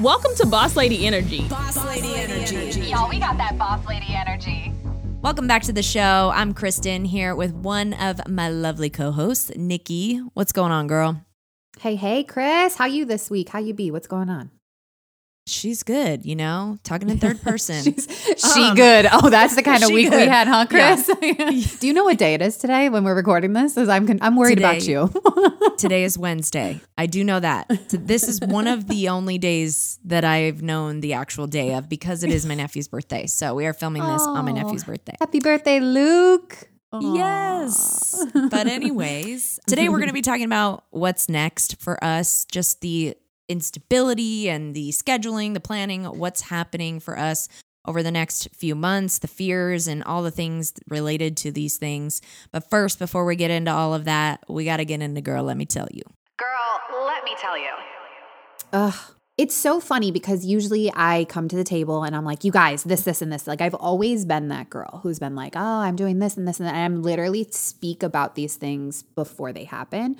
Welcome to Boss Lady Energy. Boss Lady Energy. Y'all, we got that boss lady energy. Welcome back to the show. I'm Kristen here with one of my lovely co-hosts, Nikki. What's going on, girl? Hey, hey, Chris. How you this week? How you be? What's going on? She's good, you know, talking in third person. She's, she Um, good. Oh, that's the kind of week we had, huh, Chris? Do you know what day it is today when we're recording this? 'Cause I'm I'm worried about you. Today is Wednesday. I do know that. So this is one of the only days that I've known the actual day of because it is my nephew's birthday. So we are filming this on my Oh. nephew's birthday. Happy birthday, Luke. Yes. But anyways, today we're going to be talking about what's next for us, just the instability and the scheduling, the planning, what's happening for us over the next few months, the fears and all the things related to these things. But first, before we get into all of that, we got to get into girl, let me tell you. Girl, let me tell you. Ugh. It's so funny because usually I come to the table and I'm like, you guys, this, this, and this. Like, I've always been that girl who's been like, oh, I'm doing this and this and that. And I'm literally speak about these things before they happen.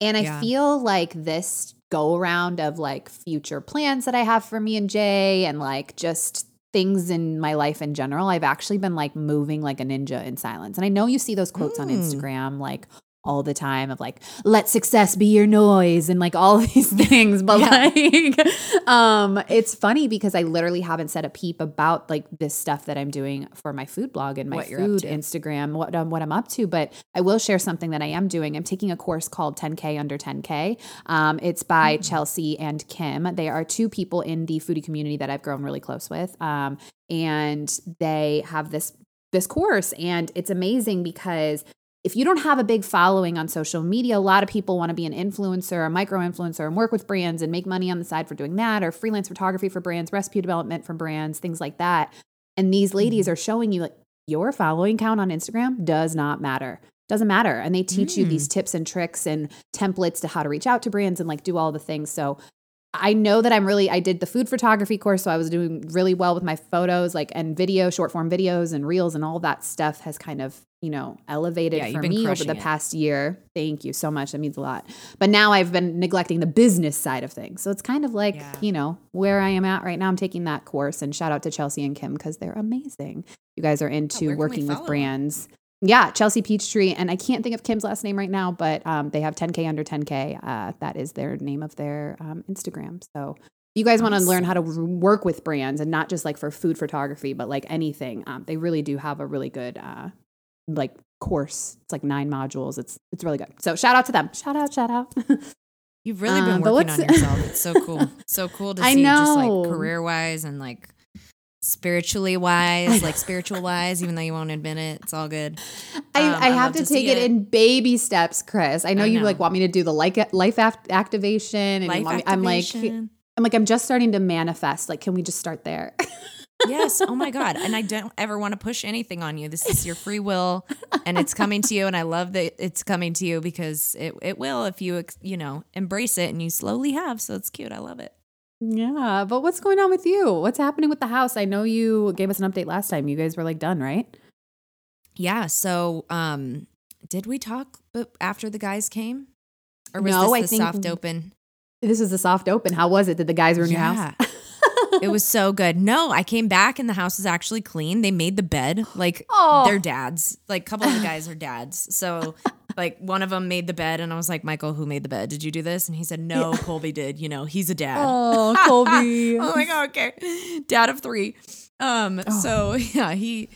And I Yeah. feel like this go around of like future plans that I have for me and Jay and like just things in my life in general, I've actually been like moving like a ninja in silence. And I know you see those quotes on Mm. Instagram like all the time of like let success be your noise and like all these things. But like um it's funny because I literally haven't said a peep about like this stuff that I'm doing for my food blog and my What food. Instagram what um, what I'm up to. But I will share something that I am doing. I'm taking a course called 10k under 10k um it's by Chelsea and Kim. They are two people in the foodie community that I've grown really close with. Um and they have this this course. And it's amazing because if you don't have a big following on social media, a lot of people want to be an influencer, a micro influencer, and work with brands and make money on the side for doing that, or freelance photography for brands, recipe development for brands, things like that. And these ladies mm-hmm. are showing you like your following count on Instagram does not matter. Doesn't matter. And they teach you these mm. tips and tricks and templates to how to reach out to brands and like do all the things. So I know that I'm really I did the food photography course, so I was doing really well with my photos, like and video, short form videos and reels and all that stuff has kind of, you know, elevated Yeah, for me over the it. past year. Thank you so much. That means a lot. But now I've been neglecting the business side of things. So it's kind of like, Yeah. you know, where I am at right now. I'm taking that course and shout out to Chelsea and Kim because they're amazing. You guys are into we working with brands. them? Yeah, Chelsea Peachtree, and I can't think of Kim's last name right now, but um, they have 10k under 10k. Uh, that is their name of their um, Instagram. So if you guys want to learn how to work with brands and not just like for food photography, but like anything. Um, they really do have a really good uh, like course. It's like nine modules. It's it's really good. So shout out to them. Shout out, shout out. You've really been Um, working on yourself. It's so cool. So cool to I see just know. like career wise and like spiritually wise, like spiritual wise, even though you won't admit it. It's all good. I, Um, I I have to to take it, it. in baby steps, Chris. I know I you know. like want me to do the like life act- activation, and Life want me- I'm like. I'm like, I'm just starting to manifest. Like, can we just start there? yes. Oh my God. And I don't ever want to push anything on you. This is your free will and it's coming to you. And I love that it's coming to you because it, it will if you, you know, embrace it and you slowly have. So it's cute. I love it. Yeah, but what's going on with you? What's happening with the house? I know you gave us an update last time. You guys were like done, right? Yeah. So, um, did we talk but after the guys came? Or was No, this the soft open? This is a soft open. How was it? Did the guys ruin your house? it was so good. No, I came back and the house is actually clean. They made the bed. Like Oh. they're dads. Like a couple of the guys are dads. So like one of them made the bed and I was like, Michael, who made the bed? Did you do this? And he said, No, Colby did. You know, he's a dad. Oh, Colby. I'm like, okay. Dad of three. Um, Oh. so yeah, he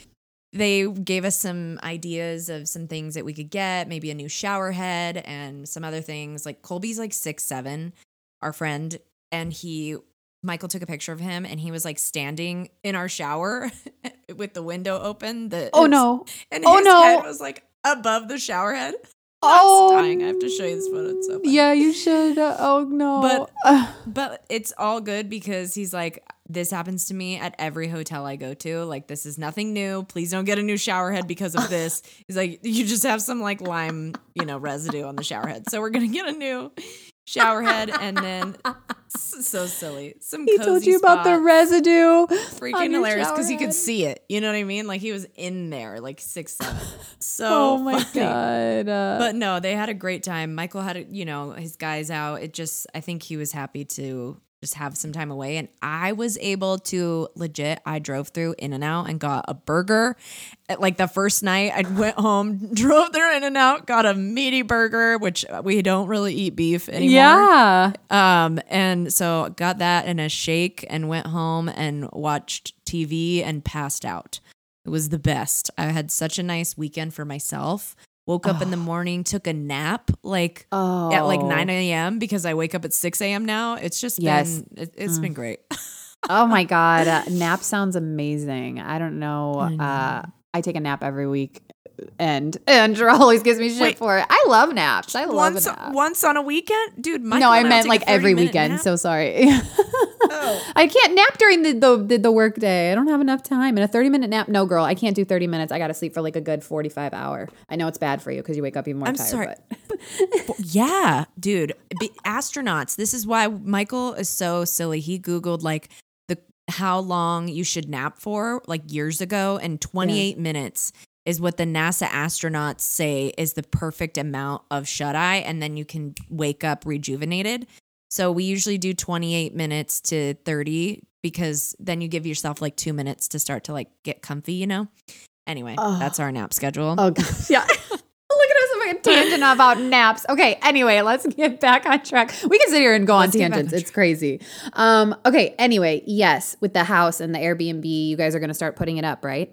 they gave us some ideas of some things that we could get, maybe a new shower head and some other things. Like Colby's like six, seven, our friend, and he Michael took a picture of him and he was like standing in our shower with the window open. The oh no. And Oh, no. head was like above the shower head. Oh, dying. I have to show you this photo. It's so funny. Yeah, you should. Oh no. But- But it's all good because he's like, this happens to me at every hotel I go to. Like, this is nothing new. Please don't get a new shower head because of this. He's like, you just have some like lime, you know, residue on the shower head. So we're gonna get a new shower head and then so silly. Some he told you about the residue. freaking hilarious because he could see it. You know what I mean? Like he was in there, like six seven. So Oh my funny. god. Uh, But no, they had a great time. Michael had, a, you know, his guys out. It just, I think he was happy to just have some time away. And I was able to legit, I drove through In and Out and got a burger. Like the first night, I went home, drove through In and Out, got a meaty burger, which we don't really eat beef anymore. Yeah. Um, and so got that and a shake and went home and watched TV and passed out. It was the best. I had such a nice weekend for myself. Woke up in the morning, took a nap like Oh. at like 9 a.m. because I wake up at 6 a.m. now. It's just Yes. been, it, it's been great. Oh my god, uh, nap sounds amazing. I don't know. I know. Uh, I take a nap every week, and Andrew always gives me shit Wait. for it. I love naps. I love once, nap. once on a weekend? Dude, Michael no, I meant like every weekend. nap. So sorry. Oh. I can't nap during the, the the the work day. I don't have enough time. And a thirty minute nap, no, girl, I can't do thirty minutes. I got to sleep for like a good forty five hour. I know it's bad for you because you wake up even more I'm tired. sorry. But Yeah, dude. Be- astronauts. This is why Michael is so silly. He googled like the how long you should nap for like years ago and 28 minutes is what the NASA astronauts say is the perfect amount of shut eye and then you can wake up rejuvenated. So we usually do 28 minutes to 30 because then you give yourself like 2 minutes to start to like get comfy, you know? Anyway, Oh. that's our nap schedule. Oh yeah. Look at us like a tangent about naps. Okay, anyway, let's get back on track. We can sit here and go Let's on tangents. on it's crazy. Um, okay, anyway, yes, with the house and the Airbnb, you guys are gonna start putting it up, right?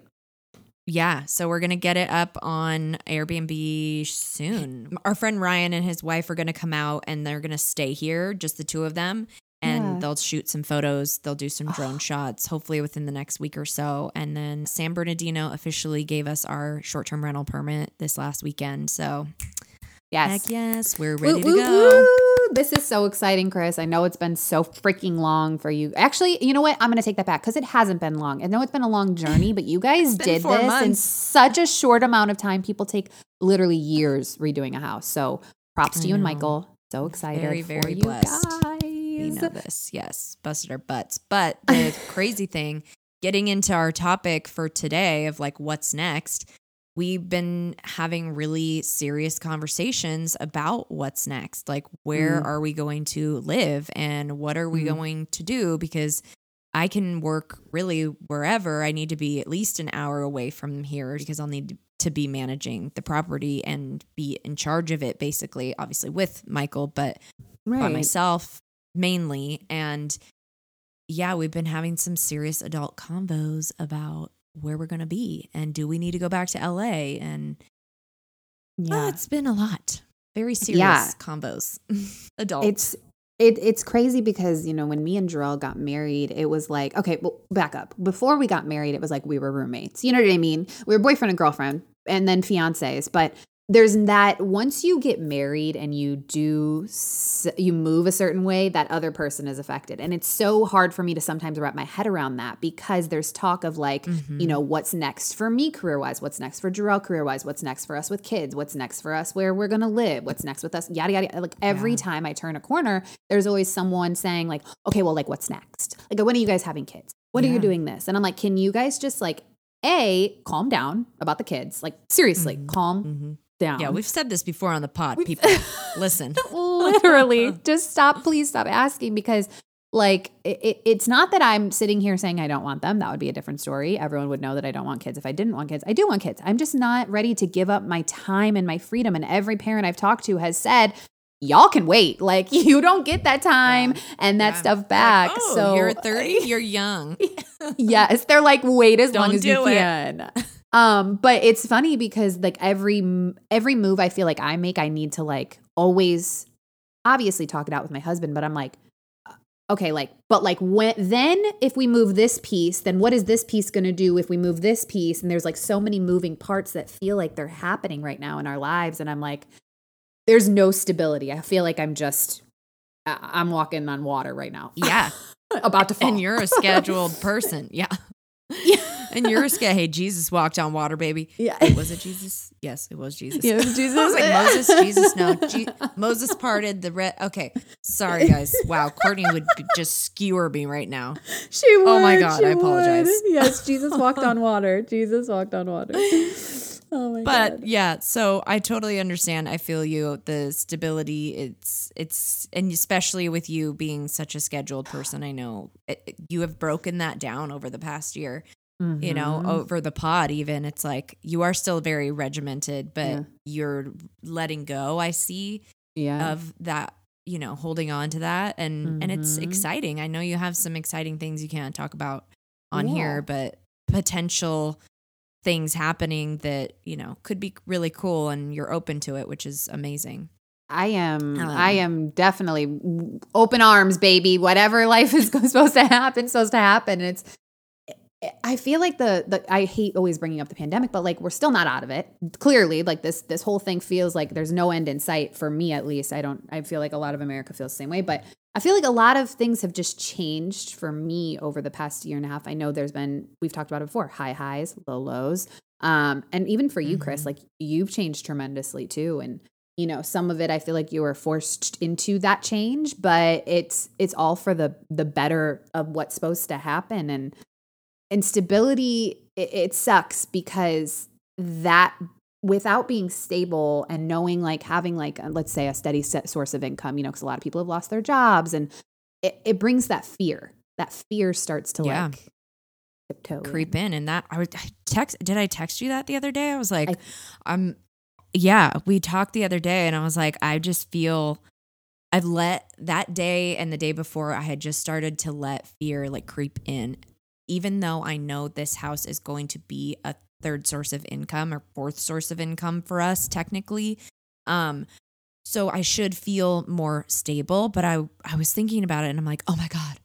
Yeah, so we're gonna get it up on Airbnb soon. Our friend Ryan and his wife are gonna come out and they're gonna stay here, just the two of them, and Yeah. they'll shoot some photos. They'll do some drone ah. shots, hopefully within the next week or so. And then San Bernardino officially gave us our short-term rental permit this last weekend. So Yes. heck yes, we're Woo, ready to woo, go. woo. This is so exciting, Chris. I know it's been so freaking long for you. Actually, you know what? I'm going to take that back because it hasn't been long. I know it's been a long journey, but you guys did this in such a short amount of time. People take literally years redoing a house. So props I to you and. Michael. So excited Very, for you blessed. guys. We know this. Yes, busted our butts. But the crazy thing, getting into our topic for today of like what's next, we've been having really serious conversations about what's next. Like, where Mm. are we going to live and what are we Mm. going to do? Because I can work really wherever. I need to be at least an hour away from here because I'll need to be managing the property and be in charge of it, basically, obviously with Michael, but by myself mainly. And yeah, we've been having some serious adult convos about where we're going to be and do we need to go back to LA? And yeah, Yeah. it's been a lot. Very serious Yeah. combos. adult. It's it, it's crazy because you know when me and Jarrell got married, it was like okay, well, back up. Before we got married, it was like we were roommates. You know what I mean? We were boyfriend and girlfriend, and then fiancés. But there's that once you get married and you do you move a certain way, that other person is affected, and it's so hard for me to sometimes wrap my head around that because there's talk of like Mm-hmm. you know what's next for me career wise, what's next for Jarrell career wise, what's next for us with kids, what's next for us where we're gonna live, what's next with us, yada yada. yada. Like every Yeah. time I turn a corner, there's always someone saying like, okay, well, like what's next? Like when are you guys having kids? When are you doing this? And I'm like, can you guys just like a calm down about the kids? Like seriously, Mhm. calm Mhm. Down. Yeah, we've said this before on the pod. People, listen. literally just stop please stop asking because like it, it- it's not that i'm sitting here saying i don't want them that would be a different story everyone would know that i don't want kids if i didn't want kids i do want kids i'm just not ready to give up my time and my freedom and every parent i've talked to has said y'all can wait like you don't get that time and that Yeah. stuff Like, back oh, so you're 30, you're young. yes they're like wait as long Don't as you it. can um but it's funny because like every every move i feel like i make i need to like always obviously talk it out with my husband but i'm like uh, okay like but like when then if we move this piece then what is this piece going to do if we move this piece and there's like so many moving parts that feel like they're happening right now in our lives and i'm like there's no stability i feel like i'm just I- i'm walking on water right now Yeah. about to fall And you're a scheduled person. Yeah. Yeah. And you're a sca- Hey, Jesus walked on water, baby. yeah Wait, was it Jesus? Yes, it was Jesus. Yeah, it was Jesus. I was like Moses, Jesus. No, Je- Moses parted the red. Okay, sorry guys. Wow, Courtney would just skewer me right now. She would. Oh my God, I apologize. would. Yes, Jesus walked on water. Jesus walked on water. Oh my but yeah, so I totally understand. I feel you. The stability, it's it's, and especially with you being such a scheduled person, I know it- you have broken that down over the past year. You know, Mm-hmm. over the pod, even it's like you are still very regimented, but Yeah. you're letting go. I see yeah. of that you know holding on to that and and it's Mhm. exciting i know you have some exciting things you can't talk about on Yeah. here but potential things happening that you know could be really cool and you're open to it which is amazing I am Um, I am definitely open arms, baby. Whatever life is supposed to happen, supposed to happen. It's I feel like the the I hate always bringing up the pandemic, but like we're still not out of it. Clearly, like this this whole thing feels like there's no end in sight for me at least. I don't I feel like a lot of America feels the same way, but I feel like a lot of things have just changed for me over the past year and a half. I know there's been we've talked about it before, high highs, low lows. Um and even for you Chris, Mhm. like you've changed tremendously too and you know some of it i feel like you were forced into that change but it's it's all for the the better of what's supposed to happen and and stability it, it sucks because that without being stable and knowing like having like let's say a steady set source of income you know because a lot of people have lost their jobs and it, it brings that fear. That fear starts to Yeah. like tiptoe creep in and that i would I text did i text you that the other day? I was like I- i'm yeah we talked the other day and i was like i just feel i've let that day and the day before i had just started to let fear like creep in even though i know this house is going to be a third source of income or fourth source of income for us technically um so i should feel more stable but i i was thinking about it and i'm like oh my god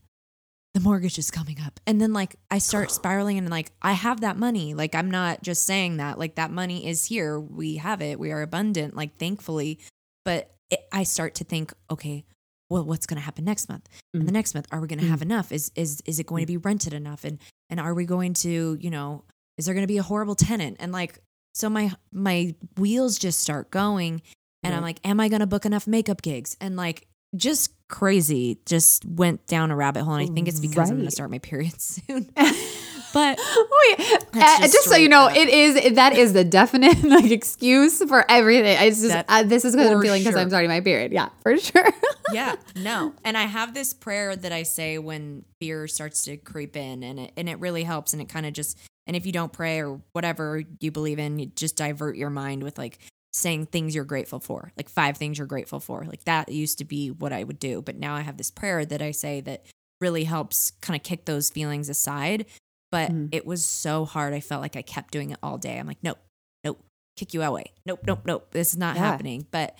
the mortgage is coming up. And then like I start spiraling and like I have that money. Like I'm not just saying that. Like that money is here. We have it. We are abundant, like thankfully. But it, I start to think, okay, well, what's going to happen next month? And the mm. next month, are we going to have mm. enough? Is is is it going to mm. be rented enough? And and are we going to, you know, is there going to be a horrible tenant? And like so my my wheels just start going and I'm like, am I going to book enough makeup gigs? And like just crazy, just went down a rabbit hole. And I think it's because I'm going to start my period soon. but Wait, That's uh, just just so you know, up. it is that is the definite like excuse for everything. It's just That- uh, this is because I'm feeling because sure. I'm starting my period. Yeah, for sure. yeah, no. And I have this prayer that I say when fear starts to creep in and it and it really helps and it kind of just and if you don't pray or whatever you believe in, you just divert your mind with like saying things you're grateful for. Like five things you're grateful for. Like that used to be what I would do, but now I have this prayer that I say that really helps kind of kick those feelings aside. But Mm. it was so hard. I felt like I kept doing it all day. I'm like, nope, nope, kick you away. Nope, nope, nope. This is not Yeah. happening. But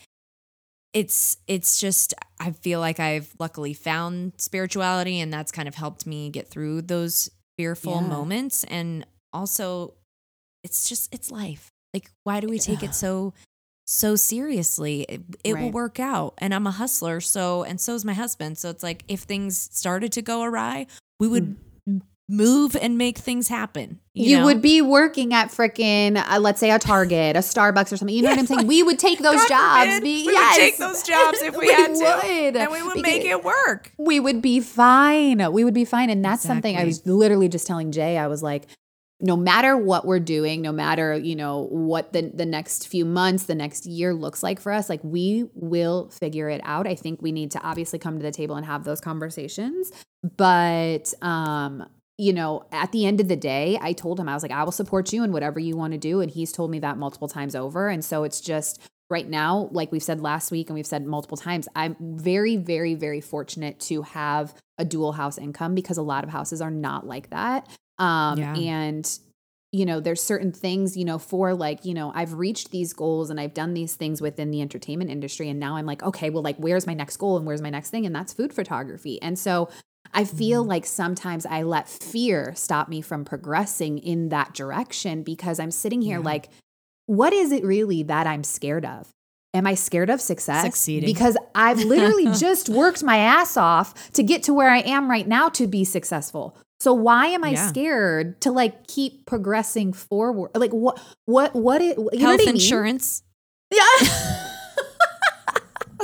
it's it's just I feel like I've luckily found spirituality and that's kind of helped me get through those fearful Yeah. moments and also it's just it's life. Like why do we take it so so seriously? It, it will work out and I'm a hustler so and so is my husband. So it's like if things started to go awry, we would move and make things happen. You. You, know? would be working at frickin' uh, let's say a Target, a Starbucks, or something. You know what I'm saying? We would take those God jobs. be, we yes. would take those jobs if we, had to. And we would make it work. we would be fine. We would be fine. And that's something I was literally just telling Jay. I was like, no matter what we're doing, no matter, you know, what the, the next few months, the next year looks like for us, like we will figure it out. I think we need to obviously come to the table and have those conversations. But um, you know, at the end of the day, I told him, I was like, I will support you in whatever you want to do. And he's told me that multiple times over. And so it's just right now, like we've said last week and we've said multiple times, I'm very, very, very fortunate to have a dual house income because a lot of houses are not like that. Um, Yeah. and you know, there's certain things, you know, for like, you know, I've reached these goals and I've done these things within the entertainment industry. And now I'm like, okay, well, like, where's my next goal and where's my next thing? And that's food photography. And so I feel Mm-hmm. like sometimes I let fear stop me from progressing in that direction because I'm sitting here Yeah. like, what is it really that I'm scared of? Am I scared of success? Succeeding. Because I've literally just worked my ass off to get to where I am right now to be successful. So why am I Yeah. scared to like keep progressing forward? Like what what what it, you know Health what I mean? insurance. Yeah.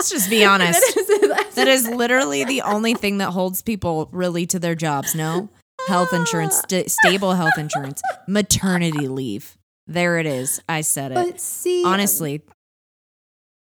Let's just be honest. That is- that's- that is literally the only thing that holds people really to their jobs. No health insurance, st- stable health insurance, maternity leave. There it is. I said it. But see, Honestly,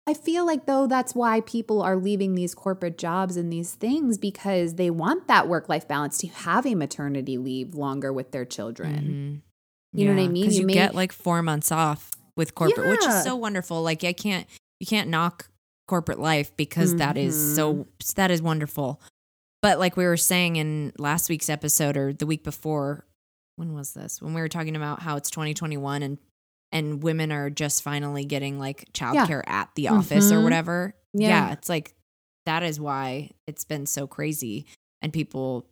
I feel like though that's why people are leaving these corporate jobs and these things because they want that work life balance to have a maternity leave longer with their children. mhm. You know what I mean? You you, may- get like four months off with corporate, which is so wonderful. Like I can't, you can't knock corporate life because that is so Mm-hmm. that is wonderful. But like we were saying in last week's episode or the week before, when was this? When we were talking about how it's 2021 and and women are just finally getting like childcare at the office or Mhm. whatever. Yeah. yeah, it's like that is why it's been so crazy and people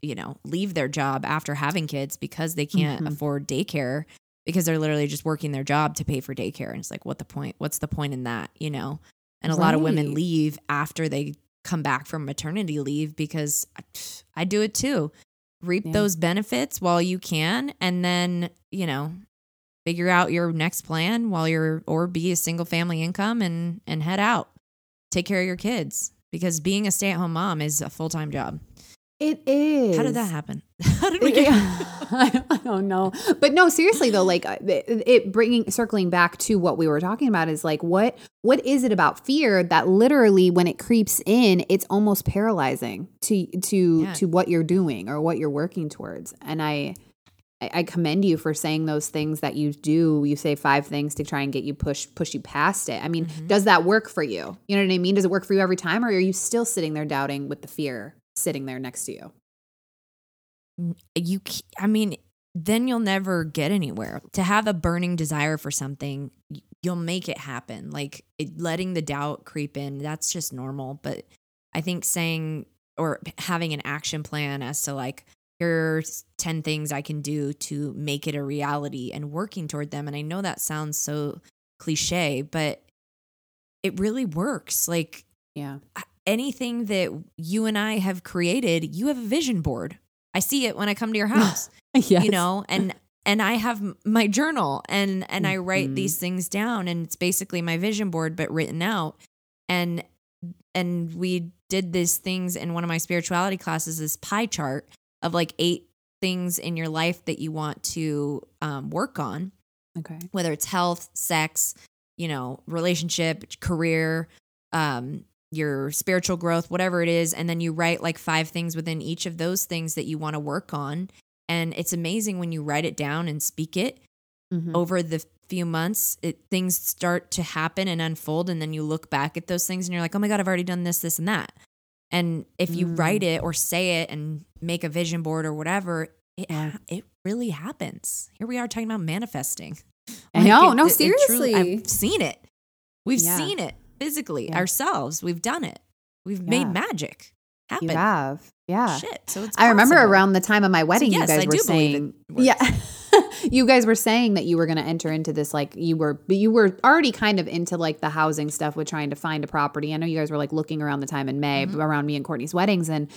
you know leave their job after having kids because they can't Mhm. afford daycare because they're literally just working their job to pay for daycare and it's like what the point what's the point in that you know and a lot of women leave after they come back from maternity leave because I, I do it too. Reap Yeah. those benefits while you can and then you know figure out your next plan while you're or be a single family income and and head out. Take care of your kids because being a stay-at-home mom is a full-time job It is. how did that happen how did we get I don't know, but no, seriously though, like it, bringing circling back to what we were talking about is like what what is it about fear that literally when it creeps in, it's almost paralyzing to to Yeah. to what you're doing or what you're working towards, and I. I commend you for saying those things that you do. You say five things to try and get you push push you past it. I mean, Mhm. does that work for you? You know what I mean? Does it work for you every time, or are you still sitting there doubting with the fear sitting there next to you? you i mean then you'll never get anywhere. To have a burning desire for something you'll make it happen. Like it, letting the doubt creep in that's just normal. But i think saying or having an action plan as to like here's 10 things i can do to make it a reality and working toward them. And i know that sounds so cliche but it really works. Like Yeah. Anything that you and I have created, you have a vision board. I see it when I come to your house, yes. you know, and and I have my journal and and I write Mhm. these things down and it's basically my vision board but written out. And and we did these things in one of my spirituality classes this pie chart of like eight things in your life that you want to um, work on Okay. whether it's health, sex, you know, relationship, career, um, your spiritual growth, whatever it is, and then you write like five things within each of those things that you want to work on. And it's amazing when you write it down and speak it Mhm. over the few months, it things start to happen and unfold, and then you look back at those things and you're like, oh my god, I've already done this, this, and that. And if you Mm. write it or say it and make a vision board or whatever, it Yeah. it really happens. Here we are talking about manifesting. I know. it- No, it- it truly- seriously. I've seen it. We've Yeah. seen it physically Yeah. ourselves. We've done it. We've Yeah. made magic happen. You have. Yeah. Shit. So it's I remember around the time of my wedding, yes, you guys I were saying, yeah, you guys were saying that you were going to enter into this, like you were, but you were already kind of into like the housing stuff with trying to find a property. I know you guys were like looking around the time in May Mm-hmm. around me and Courtney's weddings, and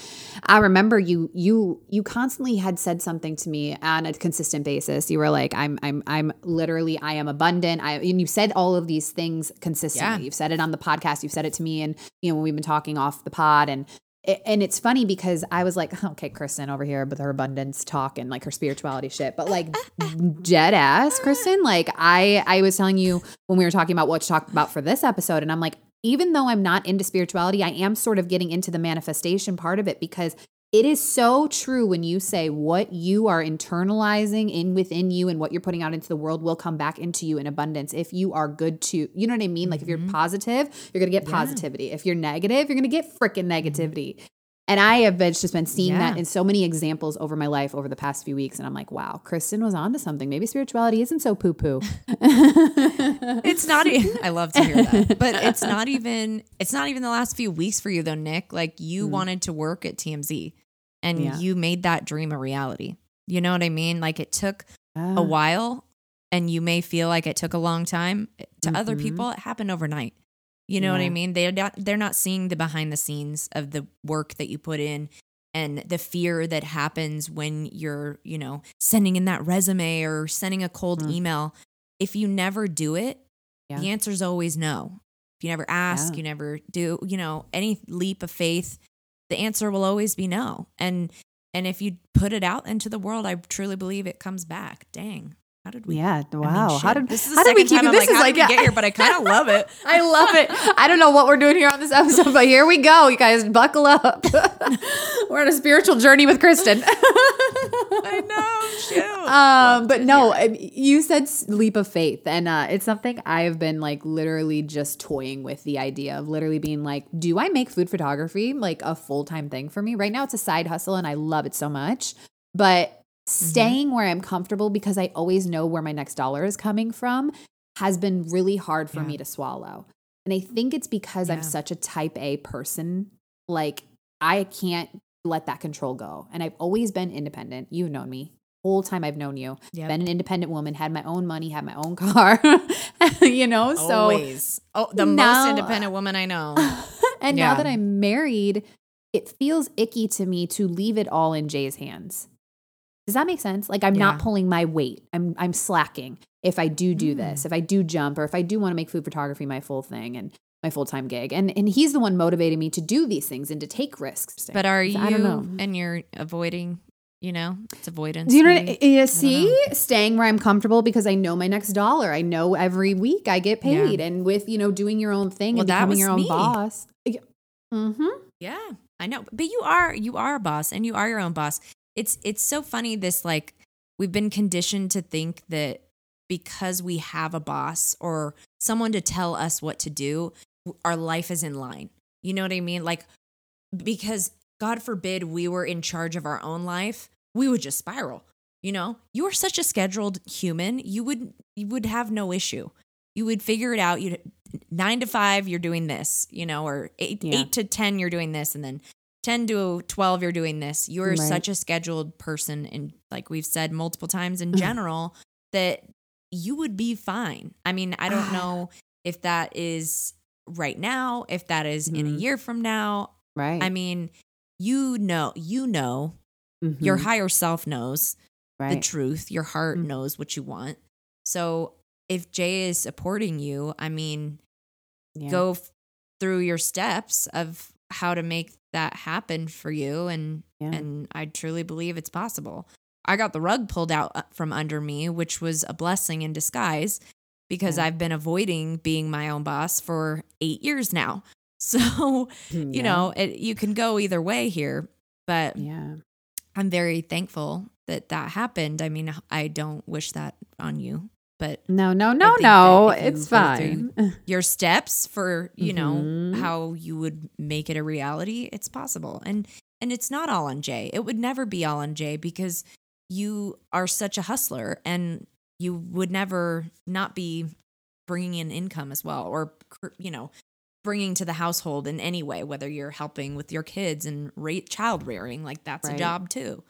I remember you, you, you constantly had said something to me on a consistent basis. You were like, I'm, I'm, I'm literally, I am abundant. I, and you said all of these things consistently. Yeah. You've said it on the podcast. You've said it to me, and you know when we've been talking off the pod, and and it's funny because I was like, okay, Kristen over here with her abundance talk and like her spirituality shit, but like dead ass, Kristen. Like I, I was telling you when we were talking about what to talk about for this episode, and I'm like, even though I'm not into spirituality, I am sort of getting into the manifestation part of it because it is so true when you say what you are internalizing in within you and what you're putting out into the world will come back into you in abundance if you are good to you know what i mean like if you're positive you're gonna get Yeah. positivity if you're negative you're gonna get freaking negativity and i have been, just been seeing that in so many examples over my life over the past few weeks and i'm like wow kristen was onto something maybe spirituality isn't so poo poo It's not even I love to hear that. But it's not even it's not even the last few weeks for you though, Nick. Like you Mm. wanted to work at TMZ and Yeah. you made that dream a reality. You know what I mean? Like it took Ah. a while and you may feel like it took a long time. To other Mhm. people, it happened overnight. You know what I mean? They're not they're not seeing the behind the scenes of the work that you put in and the fear that happens when you're, you know, sending in that resume or sending a cold Mm. email. If you never do it, Yeah. the answer is always no. If you never ask, Yeah. you never do, you know, any leap of faith, the answer will always be no. And and if you put it out into the world, I truly believe it comes back. Dang. How did we? Yeah. I mean, Wow. how did this is the how did we keep time it? I'm This like, is like we get here, but I kind of love it. I love it. I don't know what we're doing here on this episode, but here we go. You guys buckle up. we're on a spiritual journey with Kristen. I know. Shoot. um, but no, you said leap of faith, and uh, it's something I have been like literally just toying with the idea of literally being like, do I make food photography like a full time thing for me? Right now, it's a side hustle, and I love it so much. But Mm-hmm. staying where I'm comfortable because I always know where my next dollar is coming from has been really hard for Yeah. me to swallow. And I think it's because I'm such a type A person. Like, I can't let that control go. And I've always been independent. You've known me. Whole time I've known you. Yep. Been an independent woman, had my own money, had my own car. you know, so Always. Oh, the now- most independent woman I know. and now that I'm married, it feels icky to me to leave it all in Jay's hands. Does that make sense? Like I'm not pulling my weight. I'm I'm slacking if I do do Mm. this, if I do jump, or if I do want to make food photography my full thing and my full time gig. And and he's the one motivating me to do these things and to take risks. But are you? I don't know. And you're avoiding. You know, it's avoidance. Do you know? maybe. What, you see, staying where I'm comfortable because I know my next dollar. I know every week I get Yeah. paid, and with you know doing your own thing Well, and becoming your own me. boss. Mm-hmm. Yeah, I know. But you are you are a boss and you are your own boss. It's it's so funny this like we've been conditioned to think that because we have a boss or someone to tell us what to do, our life is in line. You know what I mean? Like because God forbid we were in charge of our own life, we would just spiral. You know, you are such a scheduled human. You would you would have no issue. You would figure it out. You nine to five, you're doing this. You know, or eight Yeah. eight to ten, you're doing this, and then ten to twelve, you're doing this. You're Right. such a scheduled person, and like we've said multiple times in general, that you would be fine. I mean, I don't know if that is right now, if that is in a Mhm. year from now. Right. I mean, you know, you know, your Mhm. higher self knows the truth. Your heart Mm. knows what you want. So if Jay is supporting you, I mean, Yeah. go f- through your steps of how to make that happen for you and Yeah. and I truly believe it's possible. I got the rug pulled out uh, from under me, which was a blessing in disguise because Yeah. I've been avoiding being my own boss for 8 years now. So, you know, it, you can go either way here, but Yeah. I'm very thankful that that happened. I mean, I don't wish that on you, but No, no, no, no. that if you It's fine. your steps for, you know, Mhm. how you would make it a reality, it's possible. And and it's not all on Jay. It would never be all on Jay because you are such a hustler and you would never not be bringing in income as well or you know, bringing to the household in any way whether you're helping with your kids and rate child rearing like that's a job too.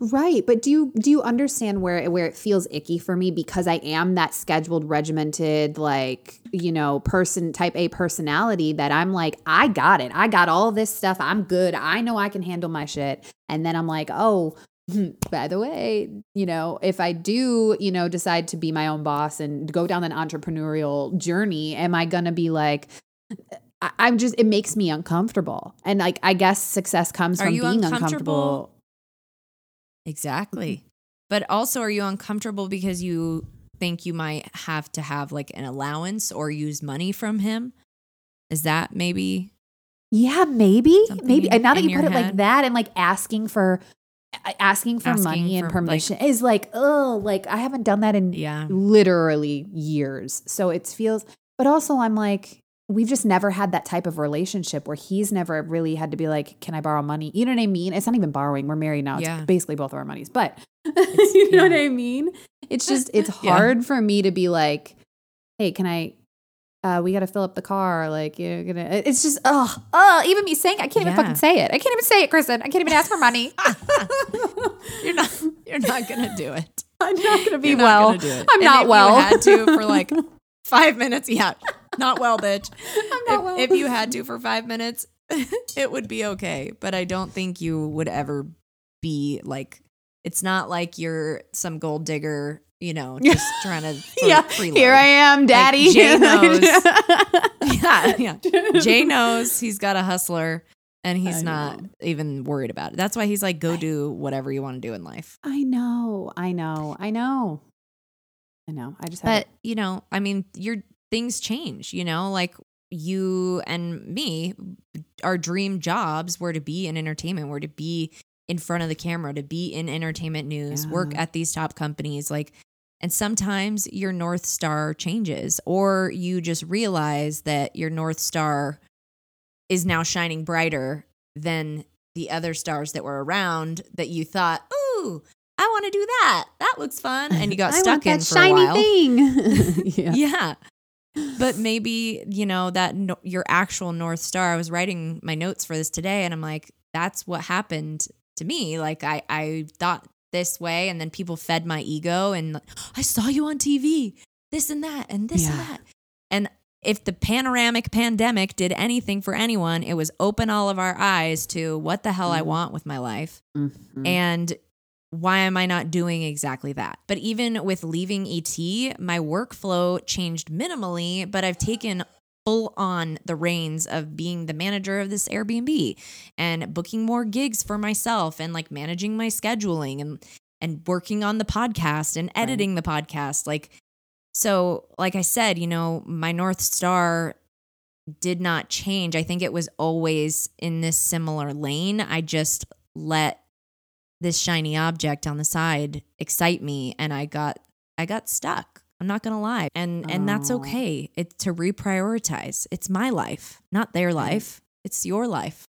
Right, but do you do you understand where it- where it feels icky for me because I am that scheduled, regimented, like you know, person type A personality that I'm like, I got it, I got all this stuff, I'm good, I know I can handle my shit, and then I'm like, oh, hmm, by the way, you know, if I do, you know, decide to be my own boss and go down an entrepreneurial journey, am I gonna be like? I'm just, it makes me uncomfortable. And like, I guess success comes Are from being uncomfortable? Exactly. Mm-hmm. But also, are you uncomfortable because you think you might have to have like an allowance or use money from him? Is that maybe? Yeah, maybe, maybe. in- And now that you put it like that, and like asking for asking for Asking money and for, like- permission is like, oh, like I haven't done that in Yeah. literally years. So it feels. But also, I'm like, we've just never had that type of relationship where he's never really had to be like, can I borrow money? You know what I mean? It's not even borrowing. We're married now. It's Yeah. basically both of our monies, but you know what. I mean? It's just it's Yeah. hard for me to be like, hey, can I? Uh, we got to fill up the car. Like you're gonna. It's just oh oh. Even me saying I can't even fucking say it. I can't even say it, Kristen. I can't even ask for money. You're not. You're not gonna do it. I'm not gonna be You're well. not gonna. I'm And not well. Had to for like five minutes. Yeah, not well, bitch. I'm not if, well. if you had to for five minutes, it would be okay. But I don't think you would ever be like. It's not like you're some gold digger, you know, just trying to. yeah, freeload. here I am, daddy. Jay knows. yeah, yeah. Jay knows he's got a hustler and he's I not know. even worried about it. That's why he's like, go do whatever you want to do in life. I know, I know, I know. I know. I just But, you know, I mean, your things change, you know, like you and me, our dream jobs were to be in entertainment, were to be in front of the camera, to be in entertainment news, work at these top companies. Like, and sometimes your North Star changes, or you just realize that your North Star is now shining brighter than the other stars that were around that you thought, ooh, I want to do that. That looks fun. And you got stuck in for shiny a while. thing. yeah. Yeah. But maybe, you know, that no, your actual North Star, I was writing my notes for this today and I'm like, that's what happened to me. Like I, I thought this way and then people fed my ego and I saw you on TV, this and that and this and that. And if the panoramic pandemic did anything for anyone, it was open all of our eyes to what the hell I Mhm. want with my life. Mhm. And why am I not doing exactly that? But even with leaving ET, my workflow changed minimally, but I've taken full on the reins of being the manager of this Airbnb and booking more gigs for myself and like managing my scheduling and and working on the podcast and editing the podcast like so like I said, you know, my north star did not change. I think it was always in this similar lane. I just let this shiny object on the side excite me and I got I got stuck. I'm not to lie. And and that's Oh. okay. It's to reprioritize. It's my life, not their life. It's your life,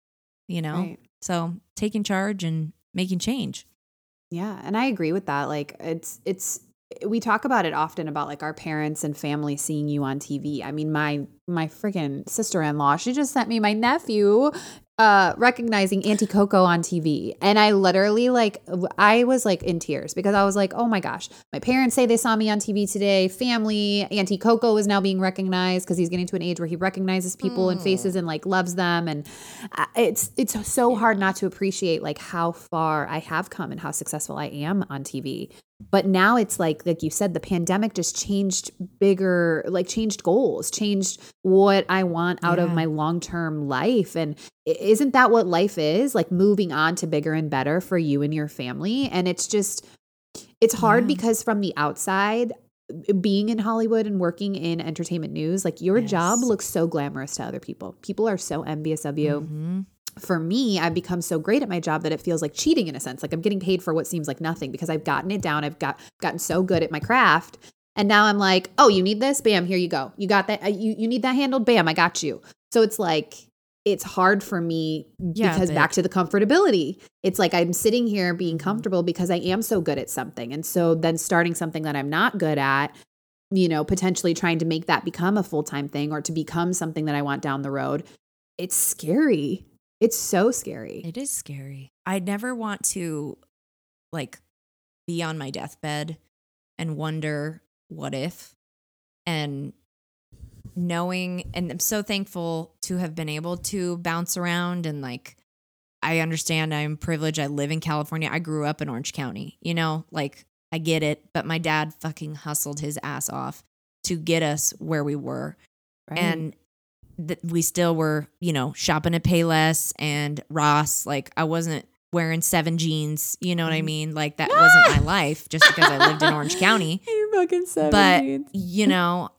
you know? Right. So, taking charge and making change. Yeah, and I agree with that. Like it's it's we talk about it often about like our parents and family seeing you on TV. I mean, my my freaking sister-in-law, she just sent me my nephew uh recognizing Auntie Coco on TV. And I literally like I was like in tears because I was like, "Oh my gosh, my parents say they saw me on TV today. Family, Auntie Coco is now being recognized because he's getting to an age where he recognizes people and faces and like loves them and it's it's so hard not to appreciate like how far I have come and how successful I am on TV. But now it's like like you said the pandemic just changed bigger like changed goals, changed what I want out of my long-term life and isn't that what life is? Like moving on to bigger and better for you and your family and it's just it's hard Yeah. because from the outside being in Hollywood and working in entertainment news, like your job looks so glamorous to other people. People are so envious of you Mhm. For me, I've become so great at my job that it feels like cheating in a sense. Like I'm getting paid for what seems like nothing because I've gotten it down. I've got gotten so good at my craft. And now I'm like, oh, you need this? Bam, here you go. You got that. uh, You, you need that handled? Bam, I got you. So it's like, it's hard for me Yeah, because back to the comfortability. It's like I'm sitting here being Mm-hmm. comfortable because I am so good at something. And so then starting something that I'm not good at, you know, potentially trying to make that become a full time thing or to become something that I want down the road, it's scary. It's so scary. It is scary. I never want to like be on my deathbed and wonder what if and knowing and I'm so thankful to have been able to bounce around and like I understand I'm privileged. I live in California. I grew up in Orange County. You know, like I get it, but my dad fucking hustled his ass off to get us where we were Right. and th- we still were, you know, shopping at Payless and Ross. Like I wasn't wearing seven jeans, you know what I Mhm. mean? Like that wasn't my life just because I lived in Orange County. you fucking But you know,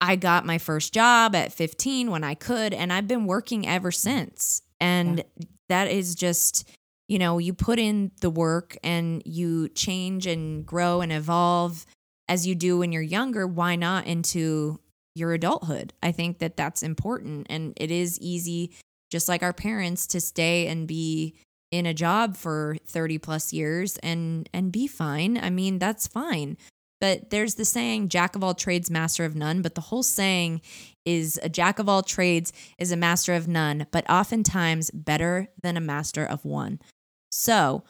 I got my first job at 15 when I could, and I've been working ever since. And that is just, you know, you put in the work and you change and grow and evolve as you do when you're younger. Why not into your adulthood? I think that that's important. And it is easy, just like our parents, to stay and be in a job for 30 plus years and and be fine. I mean, that's fine. But there's the saying, jack of all trades, master of none. But the whole saying is a jack of all trades is a master of none, but oftentimes better than a master of one. So,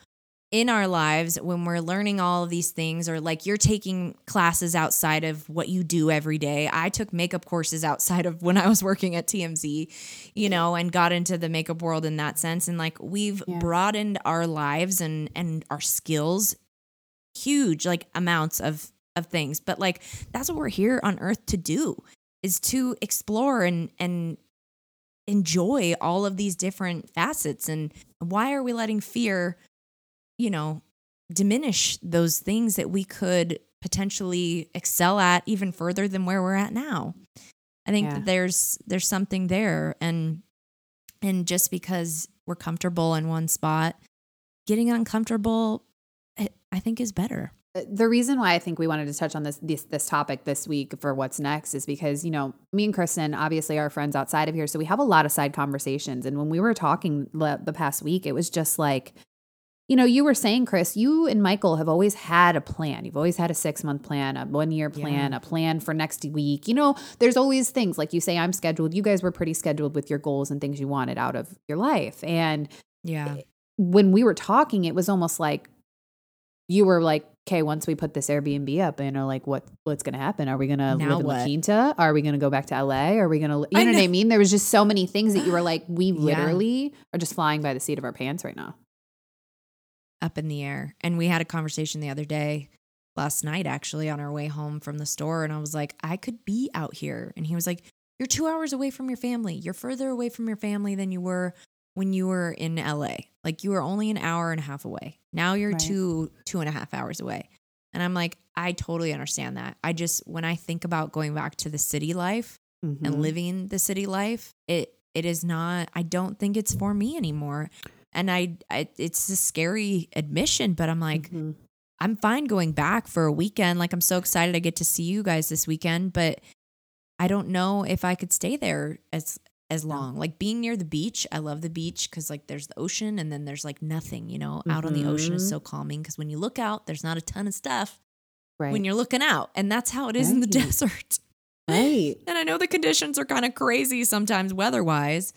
in our lives, when we're learning all of these things, or like you're taking classes outside of what you do every day, I took makeup courses outside of when I was working at TMZ, you know, and got into the makeup world in that sense. And like we've Yeah. broadened our lives and and our skills huge like amounts of of things but like that's what we're here on earth to do is to explore and and enjoy all of these different facets and why are we letting fear you know diminish those things that we could potentially excel at even further than where we're at now. I think Yeah. that there's there's something there and and just because we're comfortable in one spot, getting uncomfortable I- I think is better. Uh, the reason why I think we wanted to touch on this this this topic this week for what's next is because you know me and Kristen obviously are friends outside of here, so we have a lot of side conversations. And when we were talking the, the past week, it was just like, you know, you were saying, Chris, you and Michael have always had a plan. You've always had a six month plan, a one year plan, Yeah. a plan for next week. You know, there's always things like you say, I'm scheduled. You guys were pretty scheduled with your goals and things you wanted out of your life, and Yeah. Eh, when we were talking, it was almost like you were like, okay, once we put this Airbnb up, you know, like what what's gonna happen? Are we gonna Now live in La? Quinta? Are we gonna go back to LA? Are we gonna you know, I what I mean? There was just so many things that you were like, we Yeah. literally are just flying by the seat of our pants right now. Up in the air. And we had a conversation the other day, last night actually, on our way home from the store. And I was like, I could be out here. And he was like, You're two hours away from your family. You're further away from your family than you were when you were in LA. Like you were only an hour and a half away. Now you're Right. two, two and a half hours away. And I'm like, I totally understand that. I just, when I think about going back to the city life, and Mhm. living the city life it it is not i don't think it's for me anymore and i, I it's a scary admission but i'm like Mhm. i'm fine going back for a weekend like i'm so excited i get to see you guys this weekend but i don't know if i could stay there as as long like being near the beach i love the beach because like there's the ocean and then there's like nothing you know out on the ocean is Mhm. so calming because when you look out there's not a ton of stuff right. when you're looking out and that's how it is in the desert right. and I know the conditions are kind of crazy sometimes weather-wise,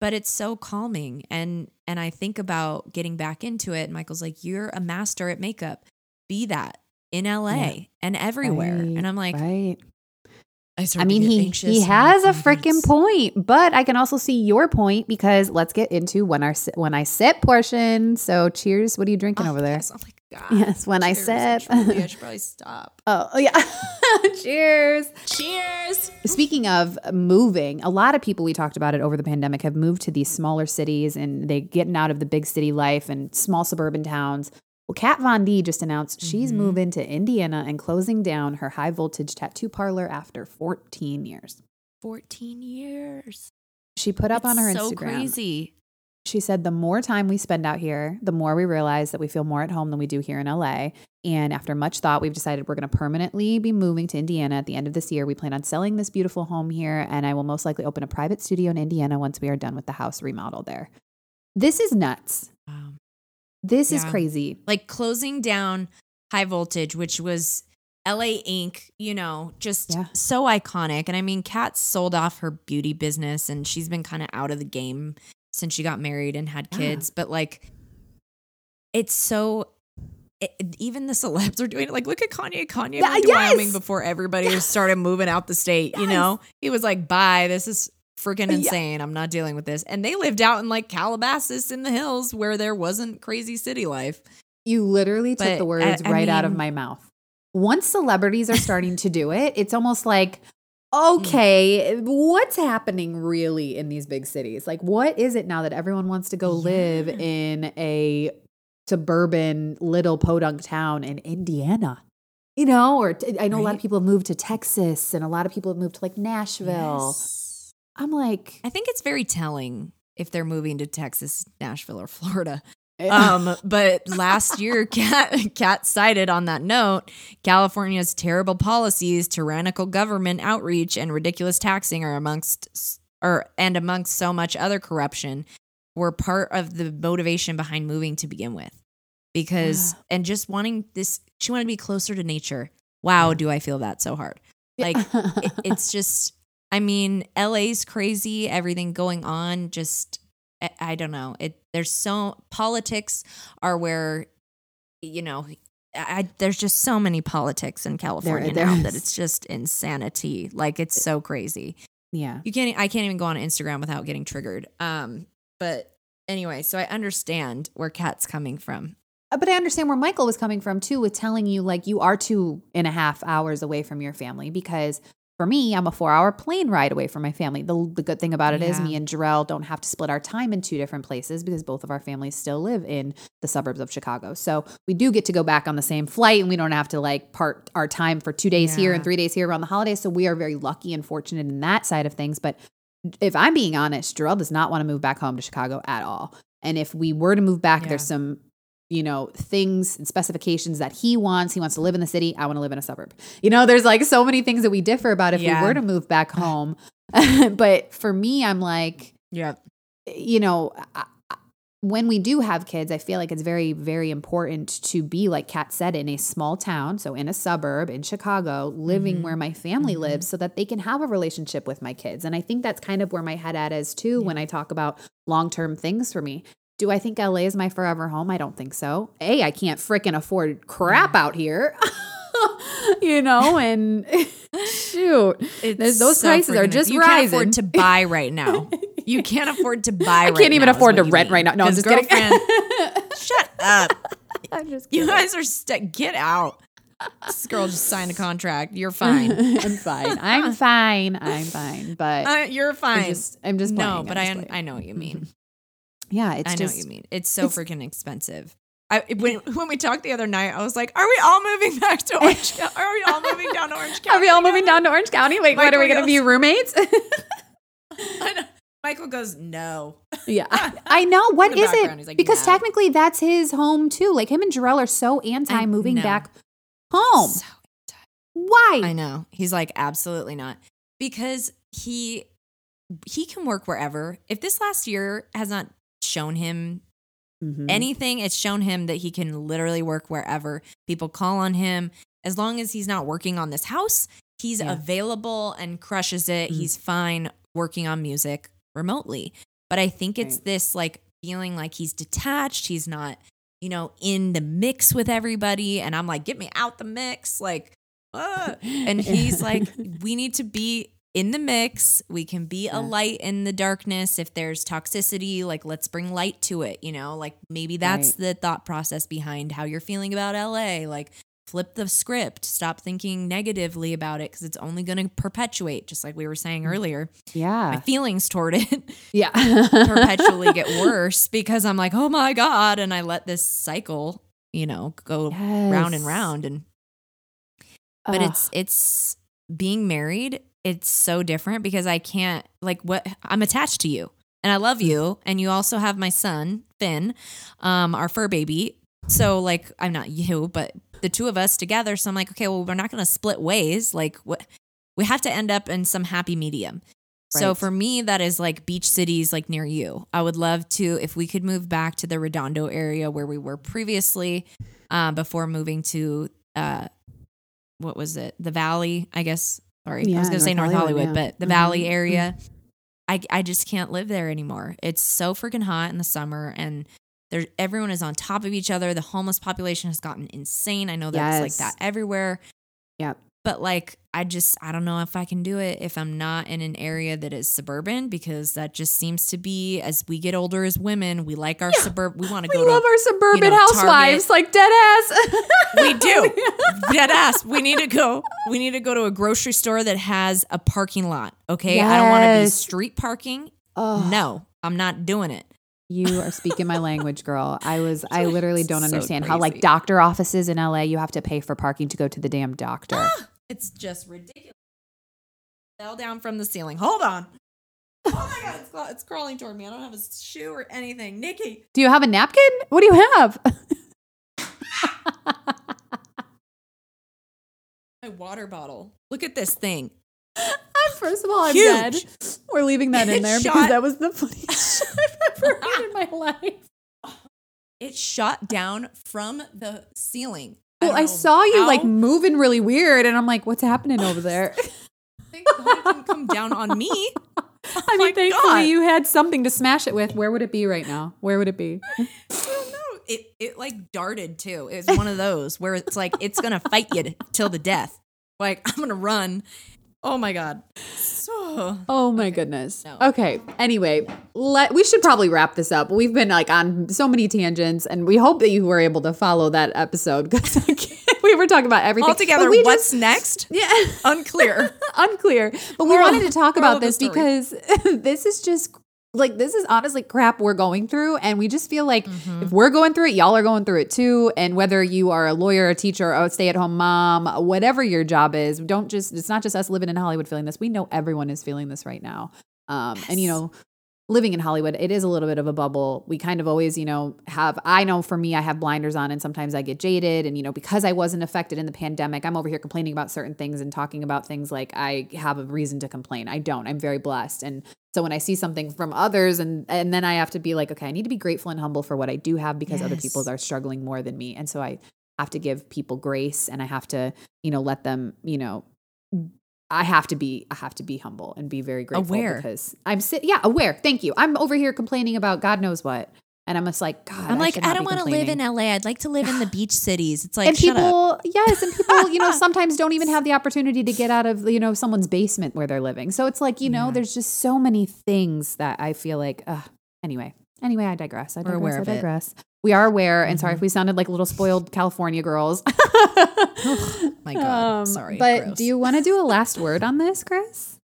but it's so calming and and I think about getting back into it. Michael's like, "You're a master at makeup. Be that in LA Yeah. and everywhere." Right, And I'm like, right. I, I mean, he he has a "Oh, freaking point, but I can also see your point because let's get into when our when I sip portion. So, cheers. What are you drinking Oh, over there? Yes. Oh my god. Yes, when I sip. I should probably stop. Oh, oh, yeah. cheers. Cheers. Speaking of moving, a lot of people we talked about it over the pandemic have moved to these smaller cities and they're getting out of the big city life and small suburban towns. Well, Kat Von D just announced she's Mhm. moving to Indiana and closing down her high voltage tattoo parlor after 14 years. 14 years. She put up on her so Instagram. crazy. She said the more time we spend out here, the more we realize that we feel more at home than we do here in LA. And after much thought, we've decided we're going to permanently be moving to Indiana at the end of this year. We plan on selling this beautiful home here, and I will most likely open a private studio in Indiana once we are done with the house remodel there. This is nuts. Wow. This is crazy. like closing down high voltage which was LA Ink., you know, just Yeah. so iconic. And I mean, Kat sold off her beauty business and she's been kind of out of the game since she got married and had Yeah. kids. But like, it's so. It, even the celebs are doing it. Like, look at Kanye. Kanye Yeah, moved to yes! Wyoming before everybody started moving out the state. You know, he was like, "Bye, this is freaking Yeah. insane. I'm not dealing with this." And they lived out in like Calabasas in the hills where there wasn't crazy city life. You literally took But the uh, words I right out of my mouth. Once celebrities are starting to do it, it's almost like. Mm. okay, what's happening really in these big cities? Like, what is it now that everyone wants to go live in a suburban little podunk town in Indiana? You know, or t- I know a lot of people have moved to Texas and a lot of people have moved to like Nashville. Yes. I'm like, I think it's very telling if they're moving to Texas, Nashville, or Florida. Um, but last year, Kat Kat cited on that note, California's terrible policies, tyrannical government outreach, and ridiculous taxing are amongst or and amongst so much other corruption were part of the motivation behind moving to begin with. Because and just wanting this, she wanted to be closer to nature. Wow, do I feel that so hard? Like it, it's just i mean la's crazy everything going on just I, don't know. It there's so politics are where you know I, there's just so many politics in california there now that it's just insanity. Like it's so crazy. Yeah. you can't i can't even go on instagram without getting triggered. Um but anyway so i understand where kat's coming from. Uh, But I understand where Michael was coming from too, with telling you like you are two and a half hours away from your family because For me, I'm a four hour plane ride away from my family. The, the good thing about it is Yeah. me and Jarrell don't have to split our time in two different places because both of our families still live in the suburbs of Chicago. So we do get to go back on the same flight and we don't have to like part our time for two days here and three days here around the holidays. So we are very lucky and fortunate in that side of things. But if I'm being honest, Jarrell does not want to move back home to Chicago at all. And if we were to move back, Yeah. there's some, you know, things and specifications that he wants. He wants to live in the city. I want to live in a suburb. You know, there's like so many things that we differ about if Yeah. we were to move back home. but for me, I'm like, Yeah. you know, I, when we do have kids, I feel like it's very, very important to be, like Kat said, in a small town, so in a suburb in Chicago, living Mhm. where my family Mhm. lives so that they can have a relationship with my kids. And I think that's kind of where my head at is too when I talk about long term things for me. Do I think LA is my forever home? I don't think so. A, I can't fricking afford crap out here. you know, and shoot. Those prices are just you Can't rising. afford to buy right now. You can't afford to buy. I can't even afford to rent right now. No, I'm just kidding. Shut up. I'm just You guys are st- get out. This girl just signed a contract. You're fine. I'm fine. I'm fine. I'm fine. But Uh, you're fine. I'm just, I'm just no, I'm but just I. I know what you mean. Yeah, it's I know what you mean. It's so it's- freaking expensive. I when when we talked the other night, I was like, "Are we all moving back to Orange County? Are we all moving down to Orange County? Are we all moving down to Orange County? Wait, what are we going to be roommates? Michael goes, "No." yeah, I know. What is it? like, because "No." technically, that's his home too. Like him and Jarrell are so anti moving back home. So- Why? I know. He's like, absolutely not. Because he he can work wherever. If this last year has not shown him Mhm. anything, it's shown him that he can literally work wherever. People call on him. As long as he's not working on this house, he's Yeah. available and crushes it. Mhm. He's fine working on music remotely. But I think it's Right. this like feeling like he's detached. He's not, you know, in the mix with everybody. And I'm like, get me out the mix. Like, ah. and he's like, we need to be in the mix. We can be a light in the darkness. If there's toxicity, like let's bring light to it, you know? Like maybe that's Right. the thought process behind how you're feeling about LA. Like flip the script, stop thinking negatively about it because it's only going to perpetuate, just like we were saying Mm. earlier. My yeah, feelings toward it yeah, perpetually get worse because I'm like, oh my God. And I let this cycle, you know, go round and round. And but it's it's being married it's so different because i can't like what i'm attached to you and i love you and you also have my son finn um our fur baby. So like i'm not you but the two of us together. So i'm like okay well we're not going to split ways. Like what we have to end up in some happy medium. So for me that is like beach cities like near you. I would love to if we could move back to the redondo area where we were previously um, before moving to uh, what was it? The Valley, I guess. Sorry, I was going to say North Hollywood, Hollywood, yeah. but the Mhm, Valley mhm. area. I I just can't live there anymore. It's so freaking hot in the summer, and there everyone is on top of each other. The homeless population has gotten insane. I know that's like that everywhere. Yep. But like, I just I don't know if I can do it if I'm not in an area that is suburban because that just seems to be as we get older as women, we like our suburb. We want to we go love to our suburban know, housewives, Target. like dead ass. we do. Dead ass. We need to go. We need to go to a grocery store that has a parking lot. Okay. I don't want to be Yes. street parking. Oh, No, I'm not doing it. You are speaking my language, girl. I was I literally don't So understand how like doctor offices in LA you have to pay for parking to go to the damn doctor. Ah! It's just ridiculous. Fell down from the ceiling. Hold on. Oh my god, it's, it's crawling toward me. I don't have a shoe or anything. Nikki. Do you have a napkin? What do you have? My water bottle. Look at this thing. First of all, I'm Huge. dead. We're leaving that in there because shot- that was the funniest shit I've ever heard in my life. It shot down from the ceiling. Well, don't I saw you like moving really weird, and I'm like, "What's happening over there?" Thank God it didn't come down on me. I mean, thankfully God. you had something to smash it with. Where would it be right now? Where would it be? I don't know. It it like darted too. It was one of those where it's like it's gonna fight you till the death. Like I'm gonna run. Oh my god. So Oh my goodness. No. Okay. Anyway, let we should probably wrap this up. We've been like on so many tangents, and we hope that you were able to follow that episode because we were talking about everything Altogether, we what's just- next? yeah. Unclear. unclear. But we Moral- wanted to talk moral about this because this is just like this is honestly crap we're going through and we just feel like Mm-hmm. if we're going through it y'all are going through it too. And whether you are a lawyer a teacher a stay-at-home mom whatever your job is don't just it's not just us living in hollywood feeling this. We know everyone is feeling this right now. Um and you know living in Hollywood, it is a little bit of a bubble. We kind of always, you know, have, I know for me, I have blinders on and sometimes I get jaded. And, you know, because I wasn't affected in the pandemic, I'm over here complaining about certain things and talking about things like I have a reason to complain. I don't. I'm very blessed. And so when I see something from others and and then I have to be like, okay, I need to be grateful and humble for what I do have because other people are struggling more than me. And so I have to give people grace and I have to, you know, let them, you know, I have to be I have to be humble and be very grateful Aware. because I'm sit yeah, aware. Thank you. I'm over here complaining about God knows what. And I'm just like, God, I'm like, I don't want to live in. LA. I'd like to live in the beach cities. It's like, and shut up. people, yes, and people, you know, sometimes don't even have the opportunity to get out of, you know, someone's basement where they're living. So it's like, you know, Yeah. there's just so many things that I feel like, uh, anyway, anyway, I digress. I digress. I digress. We are aware, and Mm-hmm. sorry if we sounded like little spoiled California girls. oh, My God. Um, Sorry. But gross. do you want to do a last word on this, Chris?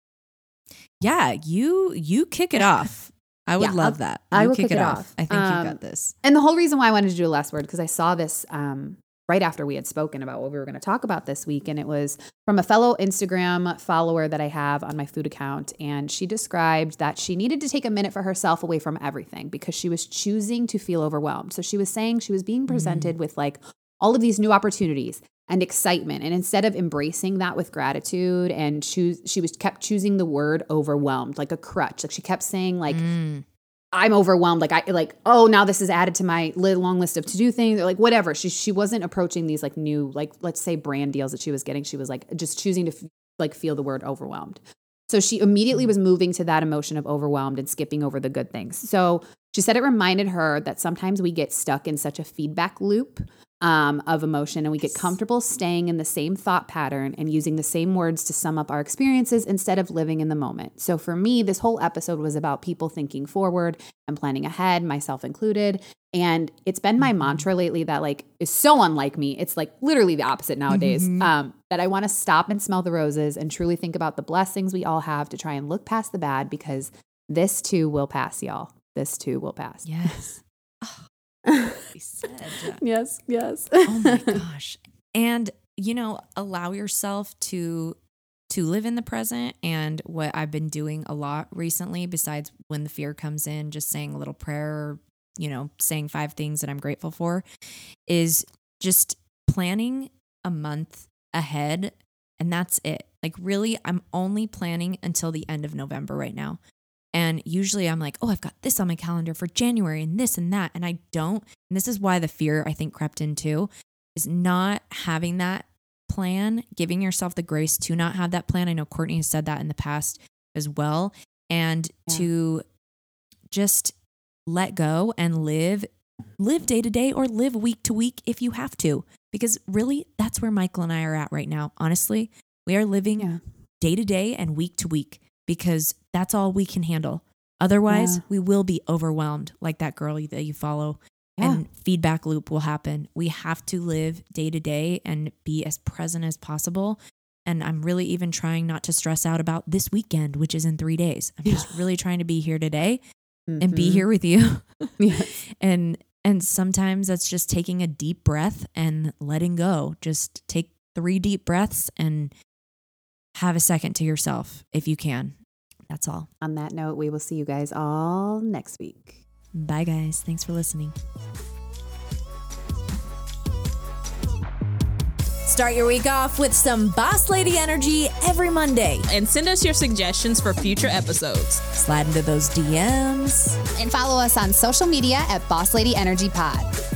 Yeah, you you kick it off. I would Yeah, love I'll- that. I You will kick, kick it it off. off. I think you Um, got this. And the whole reason why I wanted to do a last word because I saw this um, right after we had spoken about what we were going to talk about this week, and it was from a fellow Instagram follower that I have on my food account, and she described that she needed to take a minute for herself away from everything because she was choosing to feel overwhelmed. So she was saying she was being presented with like all of these new opportunities and excitement and instead of embracing that with gratitude and choose she was kept choosing the word overwhelmed like a crutch like she kept saying like Mm. I'm overwhelmed. Like I like, oh, now this is added to my long list of to do things or like whatever. She she wasn't approaching these like new like let's say brand deals that she was getting. She was like just choosing to f- like feel the word overwhelmed. So she immediately was mm. moving to that emotion of overwhelmed and skipping over the good things. So she said it reminded her that sometimes we get stuck in such a feedback loop um, of emotion and we get comfortable staying in the same thought pattern and using the same words to sum up our experiences instead of living in the moment. So for me, this whole episode was about people thinking forward and planning ahead, myself included. And it's been my mantra lately that like is so unlike me. It's like literally the opposite nowadays. Um, that I want to stop and smell the roses and truly think about the blessings we all have to try and look past the bad because this too will pass, y'all. This too will pass. Yes. Oh, said. Yes, yes. oh my gosh and you know allow yourself to to live in the present and what i've been doing a lot recently besides when the fear comes in just saying a little prayer you know saying five things that i'm grateful for is just planning a month ahead and that's it like really i'm only planning until the end of november right now and usually I'm like, oh, I've got this on my calendar for January and this and that. And I don't. And this is why the fear I think crept in too is not having that plan, giving yourself the grace to not have that plan. I know Courtney has said that in the past as well. And Yeah. to just let go and live, live day to day or live week to week if you have to. Because really, that's where Michael and I are at right now. Honestly, we are living Yeah. day to day and week to week because that's all we can handle. Otherwise, Yeah. we will be overwhelmed like that girl that you follow Yeah. and feedback loop will happen. We have to live day to day and be as present as possible. And I'm really even trying not to stress out about this weekend, which is in three days. I'm just really trying to be here today and be Mhm. here with you. Yes. and and sometimes that's just taking a deep breath and letting go. Just take three deep breaths and have a second to yourself if you can. That's all. On that note, we will see you guys all next week. Bye guys. Thanks for listening. Start your week off with some Boss Lady energy every Monday. And send us your suggestions for future episodes. Slide into those DMs. And follow us on social media at Boss Lady Energy Pod.